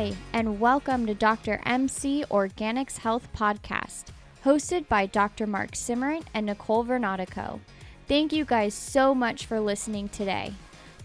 Hi, and welcome to Dr. MC Organics Health Podcast, hosted by Dr. Mark Simmerant and Nicole Vernatico. Thank you guys so much for listening today.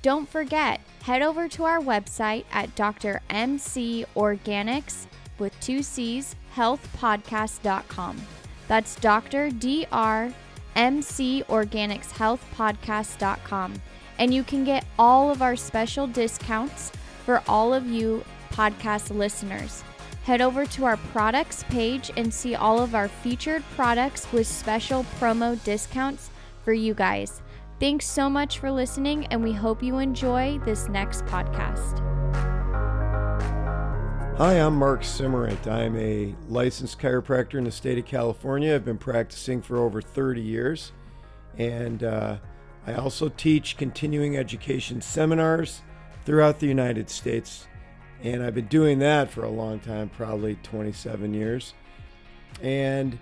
Don't forget, head over to our website at Dr. MC Organics with two C's healthpodcast.com. That's Dr. Dr. MC Organics Health Podcast.com. And you can get all of our special discounts for all of you podcast listeners. Head over to our products page and see all of our featured products with special promo discounts for you guys. Thanks so much for listening, and we hope you enjoy this next podcast. Hi, I'm Mark Simmerant. I'm a licensed chiropractor in the state of California. I've been practicing for over 30 years, and uh, I also teach continuing education seminars throughout the United States. And I've been doing that for a long time, probably 27 years. And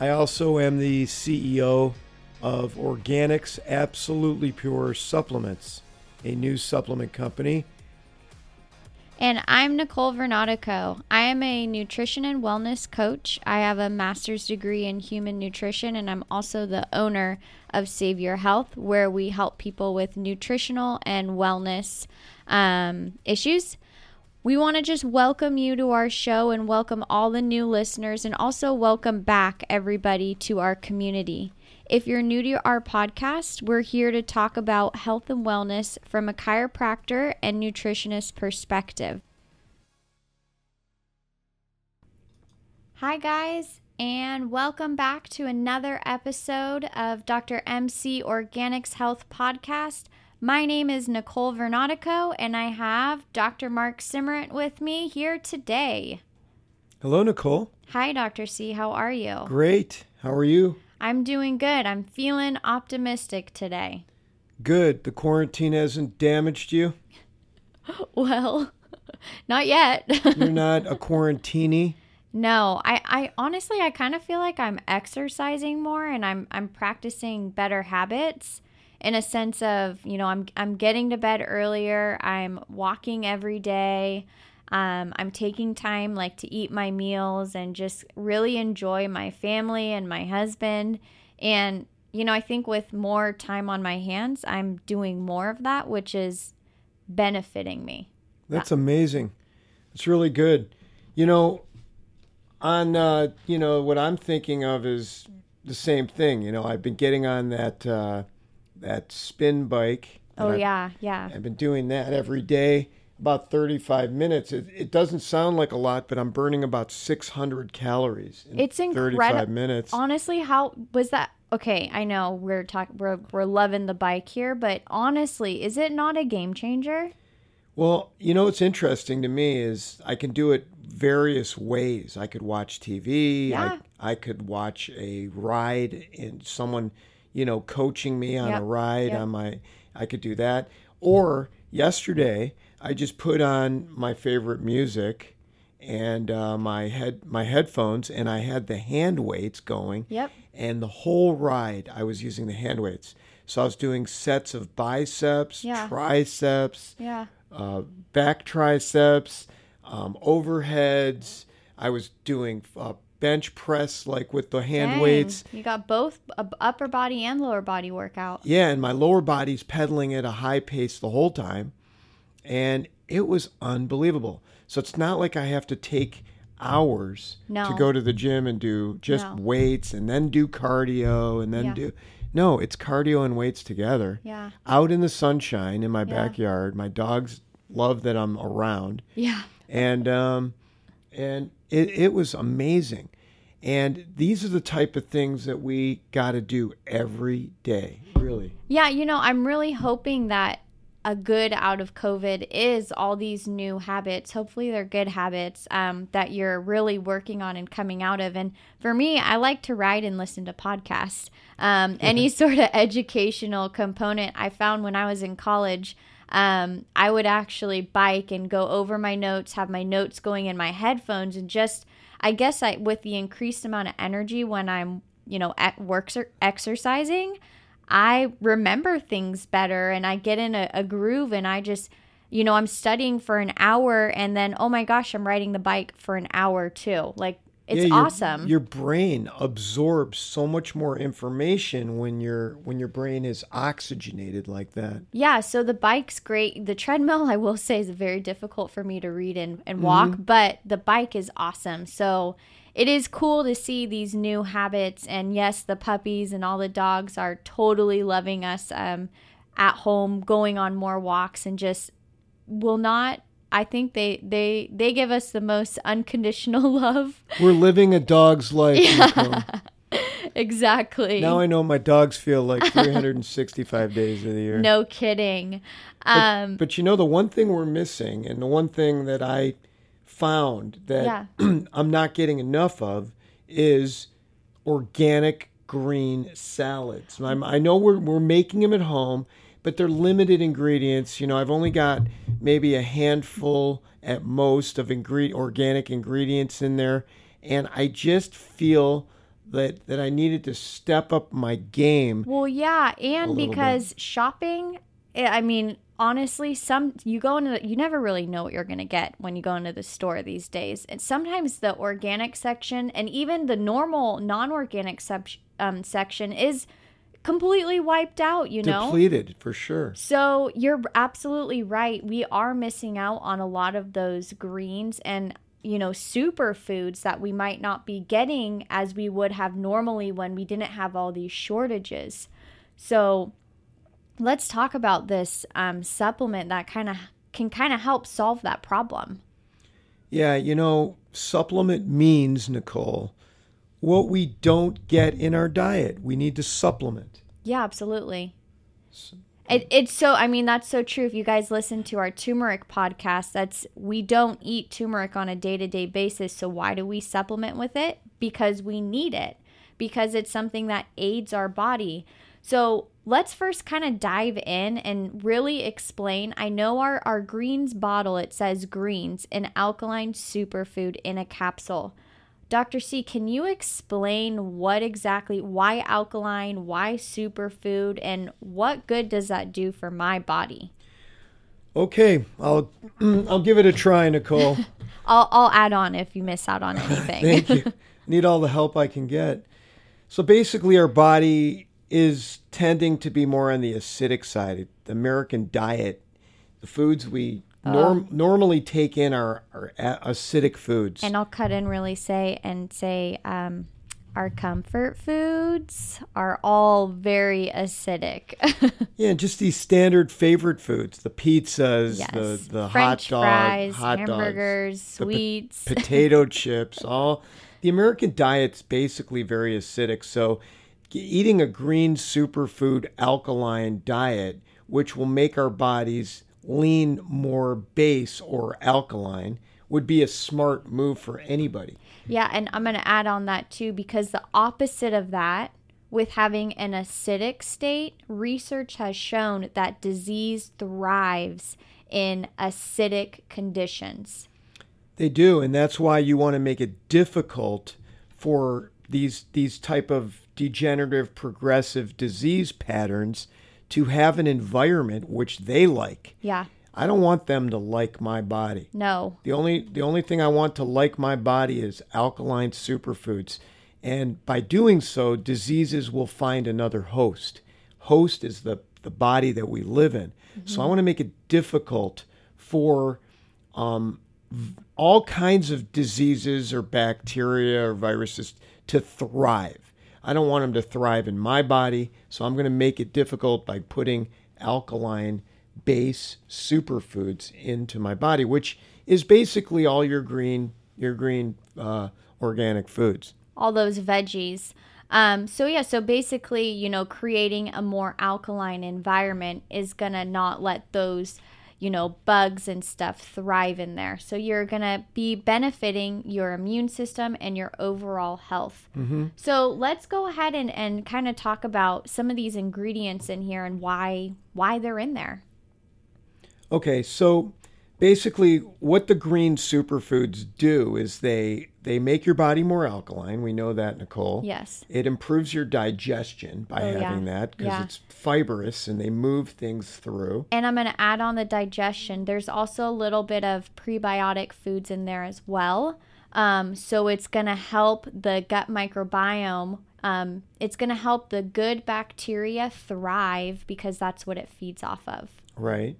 I also am the CEO of Organics Absolutely Pure Supplements, a new supplement company. And I'm Nicole Vernatico. I am a nutrition and wellness coach. I have a master's degree in human nutrition, and I'm also the owner of Save Your Health, where we help people with nutritional and wellness um, issues. We want to just welcome you to our show and welcome all the new listeners, and also welcome back everybody to our community. If you're new to our podcast, we're here to talk about health and wellness from a chiropractor and nutritionist perspective. Hi, guys, and welcome back to another episode of Dr. MC Organics Health Podcast. My name is Nicole Vernatico, and I have Dr. Mark Simmerant with me here today. Hello, Nicole. Hi, Dr. C. How are you? Great. How are you? I'm doing good. I'm feeling optimistic today. Good. The quarantine hasn't damaged you? Well, not yet. You're not a quarantini? no, I, I honestly I kind of feel like I'm exercising more and I'm I'm practicing better habits in a sense of, you know, I'm I'm getting to bed earlier, I'm walking every day. Um, I'm taking time like to eat my meals and just really enjoy my family and my husband. And, you know, I think with more time on my hands, I'm doing more of that, which is benefiting me. That's amazing. It's really good. You know, on uh, you know what I'm thinking of is the same thing. You know, I've been getting on that uh, that spin bike. Oh, I've- yeah, yeah. I've been doing that every day, about 35 minutes. It, it doesn't sound like a lot, but I'm burning about 600 calories in It's 35 minutes. Honestly, how was that? Okay, I know we're talking, we're, we're loving the bike here, but honestly, is it not a game changer? Well, you know what's interesting to me is I can do it various ways. I could watch TV. Yeah. I, I could watch a ride and someone, you know, coaching me on Yep, a ride yep. on my. I could do that. Or yesterday, I just put on my favorite music and uh, my head my headphones, and I had the hand weights going. Yep. And the whole ride, I was using the hand weights. So I was doing sets of biceps, Yeah. triceps, Yeah. uh, back triceps, um, overheads. I was doing uh, bench press like with the hand Dang, weights. You got both upper body and lower body workout. Yeah, and my lower body's pedaling at a high pace the whole time. And it was unbelievable. So it's not like I have to take hours No. to go to the gym and do just No. weights and then do cardio and then Yeah. do. No, it's cardio and weights together. Yeah. Out in the sunshine in my Yeah. backyard. My dogs love that I'm around. Yeah. and um, and it, it was amazing. And these are the type of things that we got to do every day, really. Yeah, you know, I'm really hoping that a good out of COVID is all these new habits. Hopefully, they're good habits um, that you're really working on and coming out of. And for me, I like to ride and listen to podcasts. Um, any sort of educational component I found when I was in college. Um, I would actually bike and go over my notes, have my notes going in my headphones, and just, I guess, I with the increased amount of energy when I'm, you know, at work or exercising, I remember things better and I get in a, a groove and I just you know, I'm studying for an hour and then, oh my gosh, I'm riding the bike for an hour too. Like, it's Yeah, your- awesome. Your brain absorbs so much more information when your when your brain is oxygenated like that. Yeah, so the bike's great. The treadmill, I will say, is very difficult for me to read and, and walk, but the bike is awesome. So it is cool to see these new habits. And yes, the puppies and all the dogs are totally loving us um, at home, going on more walks, and just will not. I think they they they give us the most unconditional love. We're living a dog's life. Nicole. exactly. Now I know my dogs feel like 365 days of the year. no kidding. Um, But you know, the one thing we're missing, and the one thing that I found that Yeah. I'm not getting enough of is organic green salads. I'm, I know we're, we're making them at home, but they're limited ingredients. You know, I've only got maybe a handful at most of ingre- organic ingredients in there. And I just feel that, that I needed to step up my game. Well, yeah, and because shopping, eh, I mean, honestly, some you go into the, you never really know what you're going to get when you go into the store these days. And sometimes the organic section and even the normal non-organic sub, um, section is completely wiped out, you know? Depleted for sure. So you're absolutely right. We are missing out on a lot of those greens and you know superfoods that we might not be getting as we would have normally when we didn't have all these shortages. So let's talk about this um, supplement that kind of can kind of help solve that problem. Yeah, you know, supplement means, Nicole, what we don't get in our diet. We need to supplement. Yeah, absolutely. It, it's so I mean that's so true. If you guys listen to our turmeric podcast, that's we don't eat turmeric on a day-to-day basis, so why do we supplement with it? Because we need it. Because it's something that aids our body. So, let's first kind of dive in and really explain. I know our our greens bottle it says greens, an alkaline superfood in a capsule. Dr. C, can you explain what exactly, why alkaline, why superfood, and what good does that do for my body? Okay, I'll I'll give it a try, Nicole. I'll, I'll add on if you miss out on anything. Thank you. Need all the help I can get. So basically, our body is tending to be more on the acidic side. The American diet, the foods we norm- normally take in our, a- acidic foods. and I'll cut in really say and say um, our comfort foods are all very acidic. Yeah, just these standard favorite foods: the pizzas, yes. the the French hot dog, fries, hot hamburgers, dogs, the po- sweets. potato chips. All the American diet's basically very acidic. So, eating a green superfood alkaline diet, which will make our bodies lean more base or alkaline, would be a smart move for anybody. Yeah, and I'm going to add on that too because the opposite of that, with having an acidic state, research has shown that disease thrives in acidic conditions. They do, and that's why you want to make it difficult for these these type of degenerative progressive disease patterns to have an environment which they like. Yeah, I don't want them to like my body. no. The only the only thing I want to like my body is alkaline superfoods. And by doing so, diseases will find another host. Host is the, the body that we live in. So I want to make it difficult for um, all kinds of diseases or bacteria or viruses to thrive. I don't want them to thrive in my body, so I'm going to make it difficult by putting alkaline base superfoods into my body, which is basically all your green your green uh, organic foods. all those veggies. Um, so yeah, so basically, you know, creating a more alkaline environment is gonna not let those, you know, bugs and stuff thrive in there. So you're gonna be benefiting your immune system and your overall health. Mm-hmm. So let's go ahead and, and kind of talk about some of these ingredients in here and why why they're in there. Okay, so basically, what the green superfoods do is they they make your body more alkaline. We know that, Nicole. Yes. It improves your digestion by Oh, yeah. having that because Yeah. it's fibrous and they move things through. And I'm going to add on the digestion. There's also a little bit of prebiotic foods in there as well. Um, so it's going to help the gut microbiome. Um, it's going to help the good bacteria thrive because that's what it feeds off of. Right.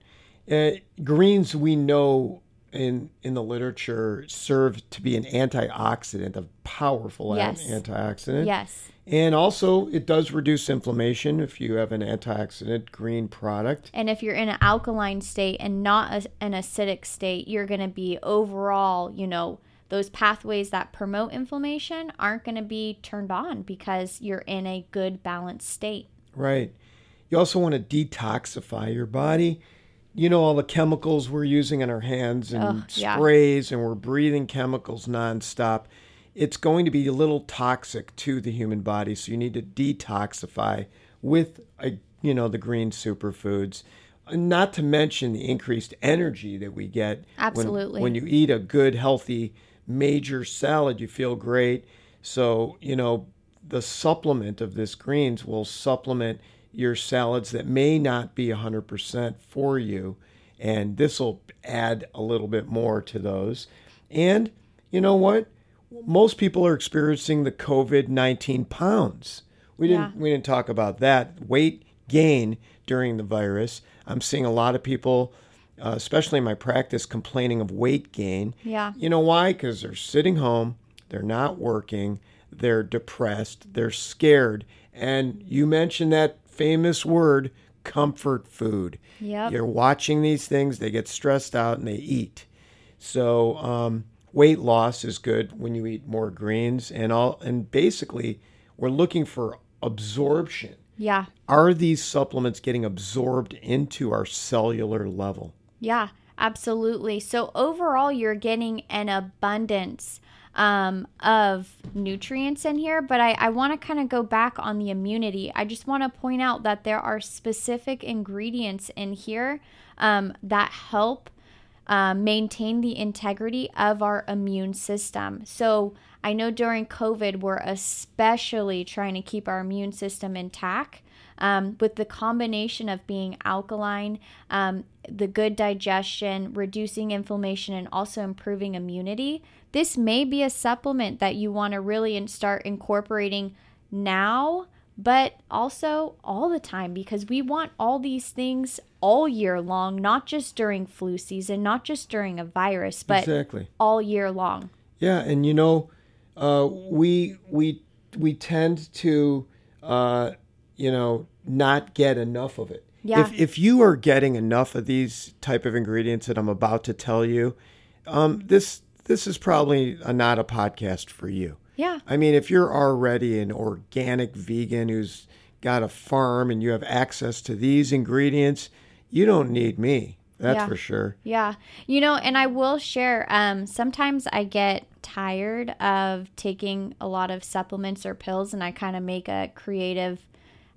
Uh, greens, we know in in the literature, serve to be an antioxidant, a powerful Yes. antioxidant. Yes. And also, it does reduce inflammation if you have an antioxidant green product. And if you're in an alkaline state and not a, an acidic state, you're going to be overall, you know, those pathways that promote inflammation aren't going to be turned on because you're in a good balanced state. Right. You also want to detoxify your body. You know, all the chemicals we're using in our hands and Ugh, yeah. sprays, and we're breathing chemicals nonstop. It's going to be a little toxic to the human body, so you need to detoxify with, a, you know, the green superfoods. Not to mention the increased energy that we get when- Absolutely. when you eat a good, healthy, major salad. You feel great. So, you know, the supplement of this greens will supplement your salads that may not be 100% for you. And this will add a little bit more to those. And you know what? Most people are experiencing the COVID 19 pounds. We didn't, Yeah. we didn't talk about that. Weight gain during the virus. I'm seeing a lot of people, uh, especially in my practice, complaining of weight gain. Yeah. You know why? Because they're sitting home, they're not working, they're depressed, they're scared. And you mentioned that famous word, comfort food. Yep. You're watching these things, they get stressed out and they eat. So um, weight loss is good when you eat more greens, and all. And basically, we're looking for absorption. Yeah. Are these supplements getting absorbed into our cellular level? Yeah, absolutely. So overall, you're getting an abundance um, of nutrients in here, but I, I want to kind of go back on the immunity. I just want to point out that there are specific ingredients in here um, that help um, maintain the integrity of our immune system. So I know during COVID, we're especially trying to keep our immune system intact. Um, with the combination of being alkaline, um, the good digestion, reducing inflammation, and also improving immunity, this may be a supplement that you want to really start incorporating now, but also all the time because we want all these things all year long, not just during flu season, not just during a virus, but exactly. all year long. Yeah, and you know, uh, we we we tend to, uh, you know, not get enough of it. Yeah. If if you are getting enough of these type of ingredients that I'm about to tell you, um, this this is probably a, not a podcast for you. Yeah. I mean, if you're already an organic vegan who's got a farm and you have access to these ingredients, you don't need me. That's Yeah. for sure. Yeah. You know, and I will share um sometimes I get tired of taking a lot of supplements or pills and I kind of make a creative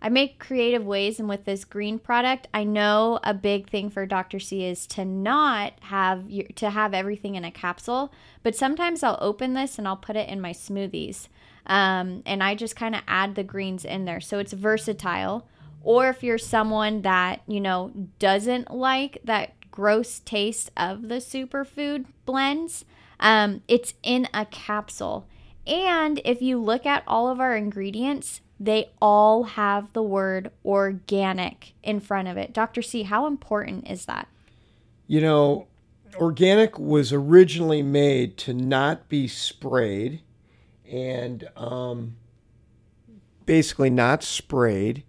I make creative ways and with this green product, I know a big thing for Dr. C is to not have your, to have everything in a capsule, but sometimes I'll open this and I'll put it in my smoothies. Um, and I just kind of add the greens in there. So it's versatile. Or if you're someone that, you know, doesn't like that gross taste of the superfood blends, um, it's in a capsule. And if you look at all of our ingredients, they all have the word organic in front of it. Dr. C, how important is that? You know, organic was originally made to not be sprayed and um, basically not sprayed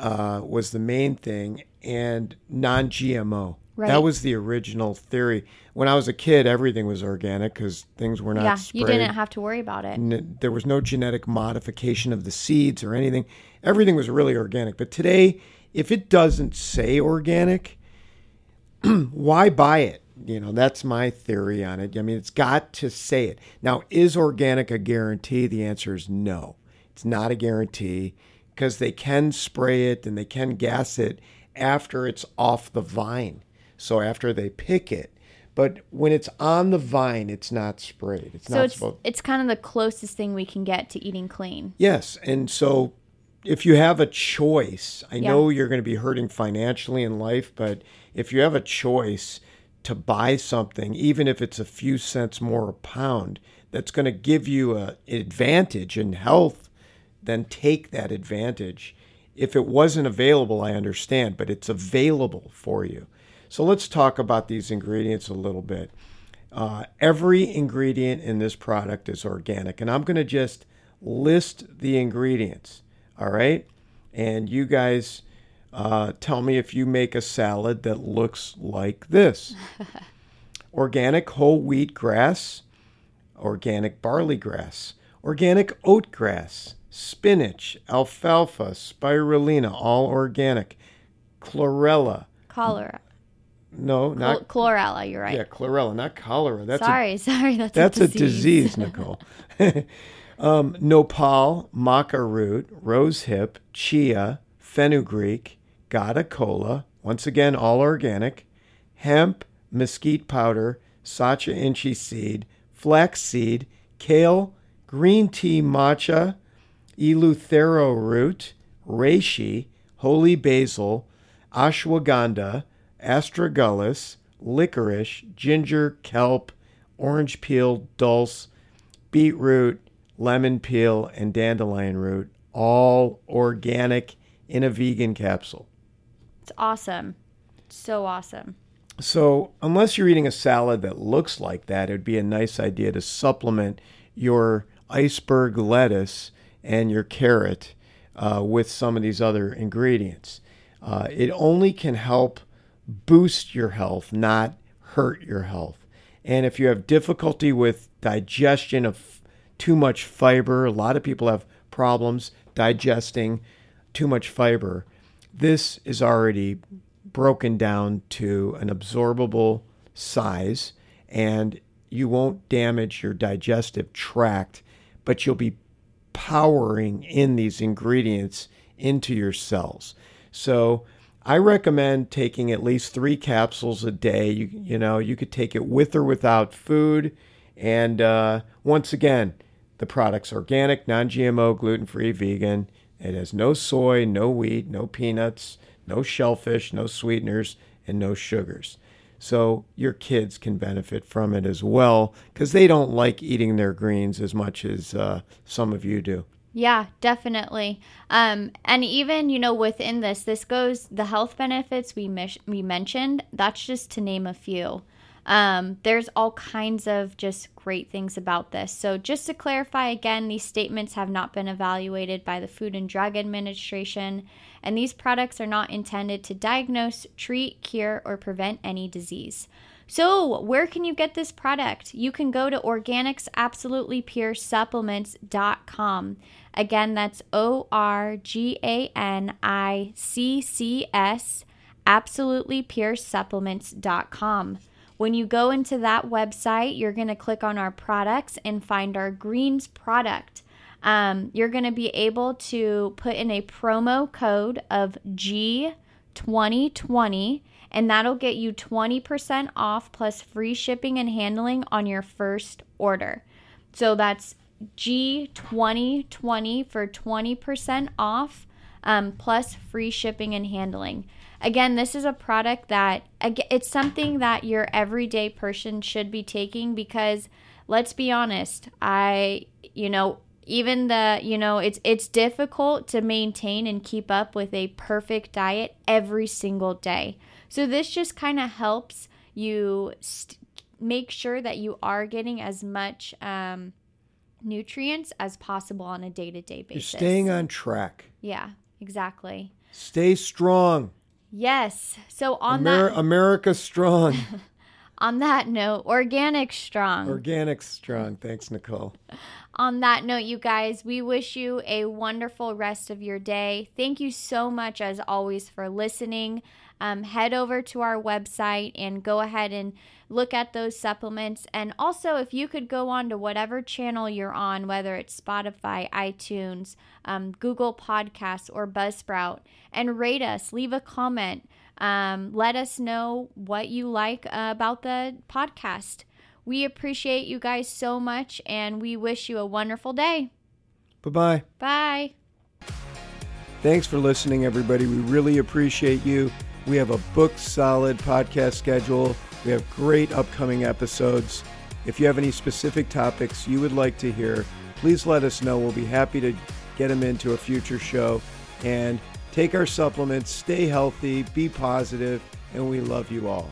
uh, was the main thing and non GMO. Right. That was the original theory. When I was a kid, everything was organic because things were not yeah, sprayed. you didn't have to worry about it. N- there was no genetic modification of the seeds or anything. Everything was really organic. But today, if it doesn't say organic, why buy it? You know, that's my theory on it. I mean, it's got to say it. Now, is organic a guarantee? The answer is no. It's not a guarantee because they can spray it and they can gas it after it's off the vine. So after they pick it. But when it's on the vine, it's not sprayed. It's So not it's supposed. it's kind of the closest thing we can get to eating clean. Yes, and so if you have a choice, I Yeah. know you're going to be hurting financially in life, but if you have a choice to buy something, even if it's a few cents more a pound, that's going to give you a advantage in health, then take that advantage. If it wasn't available, I understand, but it's available for you. So let's talk about these ingredients a little bit. Uh, every ingredient in this product is organic, and I'm going to just list the ingredients. All right, and you guys uh, tell me if you make a salad that looks like this: organic whole wheat grass, organic barley grass, organic oat grass, spinach, alfalfa, spirulina, all organic, chlorella. Cholera. No, not Chl- chlorella, you're right. yeah, chlorella, not cholera. That's a sorry, sorry. That's, that's a a disease. disease, Nicole. um, nopal, maca root, rosehip, chia, fenugreek, gotu kola, once again, all organic, hemp, mesquite powder, sacha inchi seed, flax seed, kale, green tea matcha, eleuthero root, reishi, holy basil, ashwagandha, astragalus, licorice, ginger, kelp, orange peel, dulse, beetroot, lemon peel, and dandelion root, all organic in a vegan capsule. It's awesome. So awesome. So, unless you're eating a salad that looks like that, it would be a nice idea to supplement your iceberg lettuce and your carrot uh, with some of these other ingredients. Uh, it only can help boost your health, not hurt your health. And if you have difficulty with digestion of too much fiber, a lot of people have problems digesting too much fiber. This is already broken down to an absorbable size, and you won't damage your digestive tract, but you'll be powering in these ingredients into your cells. So I recommend taking at least three capsules a day. You, you know, you could take it with or without food. And uh, once again, the product's organic, non GMO, gluten free, vegan. It has no soy, no wheat, no peanuts, no shellfish, no sweeteners, and no sugars. So your kids can benefit from it as well because they don't like eating their greens as much as uh, some of you do. Yeah, definitely. Um, and even you know within this, this goes the health benefits we mis- we mentioned. That's just to name a few. Um, there's all kinds of just great things about this. So just to clarify again, these statements have not been evaluated by the Food and Drug Administration, and these products are not intended to diagnose, treat, cure, or prevent any disease. So, where can you get this product? You can go to organicsabsolutelypuresupplements.com. Again, that's O R G A N I C C S absolutelypuresupplements.com. When you go into that website, you're going to click on our products and find our greens product. Um, you're going to be able to put in a promo code of G2020 and that'll get you 20% off plus free shipping and handling on your first order. So that's G2020 for 20% off um, plus free shipping and handling. Again, this is a product that it's something that your everyday person should be taking because let's be honest, I, you know, even the, you know, it's it's difficult to maintain and keep up with a perfect diet every single day. So this just kind of helps you st- make sure that you are getting as much um, nutrients as possible on a day to day basis. You're basis. staying on track. Yeah, exactly. Stay strong. Yes. So on Amer- that America strong. on that note, organic strong. Organic strong. Thanks, Nicole. on that note, you guys, we wish you a wonderful rest of your day. Thank you so much, as always, for listening. Um, head over to our website and go ahead and look at those supplements. And also, if you could go on to whatever channel you're on, whether it's Spotify, iTunes, um, Google Podcasts, or Buzzsprout, and rate us, leave a comment. Um, let us know what you like uh, about the podcast. We appreciate you guys so much and we wish you a wonderful day. Bye bye. Bye. Thanks for listening, everybody. We really appreciate you. We have a book solid podcast schedule. We have great upcoming episodes. If you have any specific topics you would like to hear, please let us know. We'll be happy to get them into a future show. And take our supplements, stay healthy, be positive, and we love you all.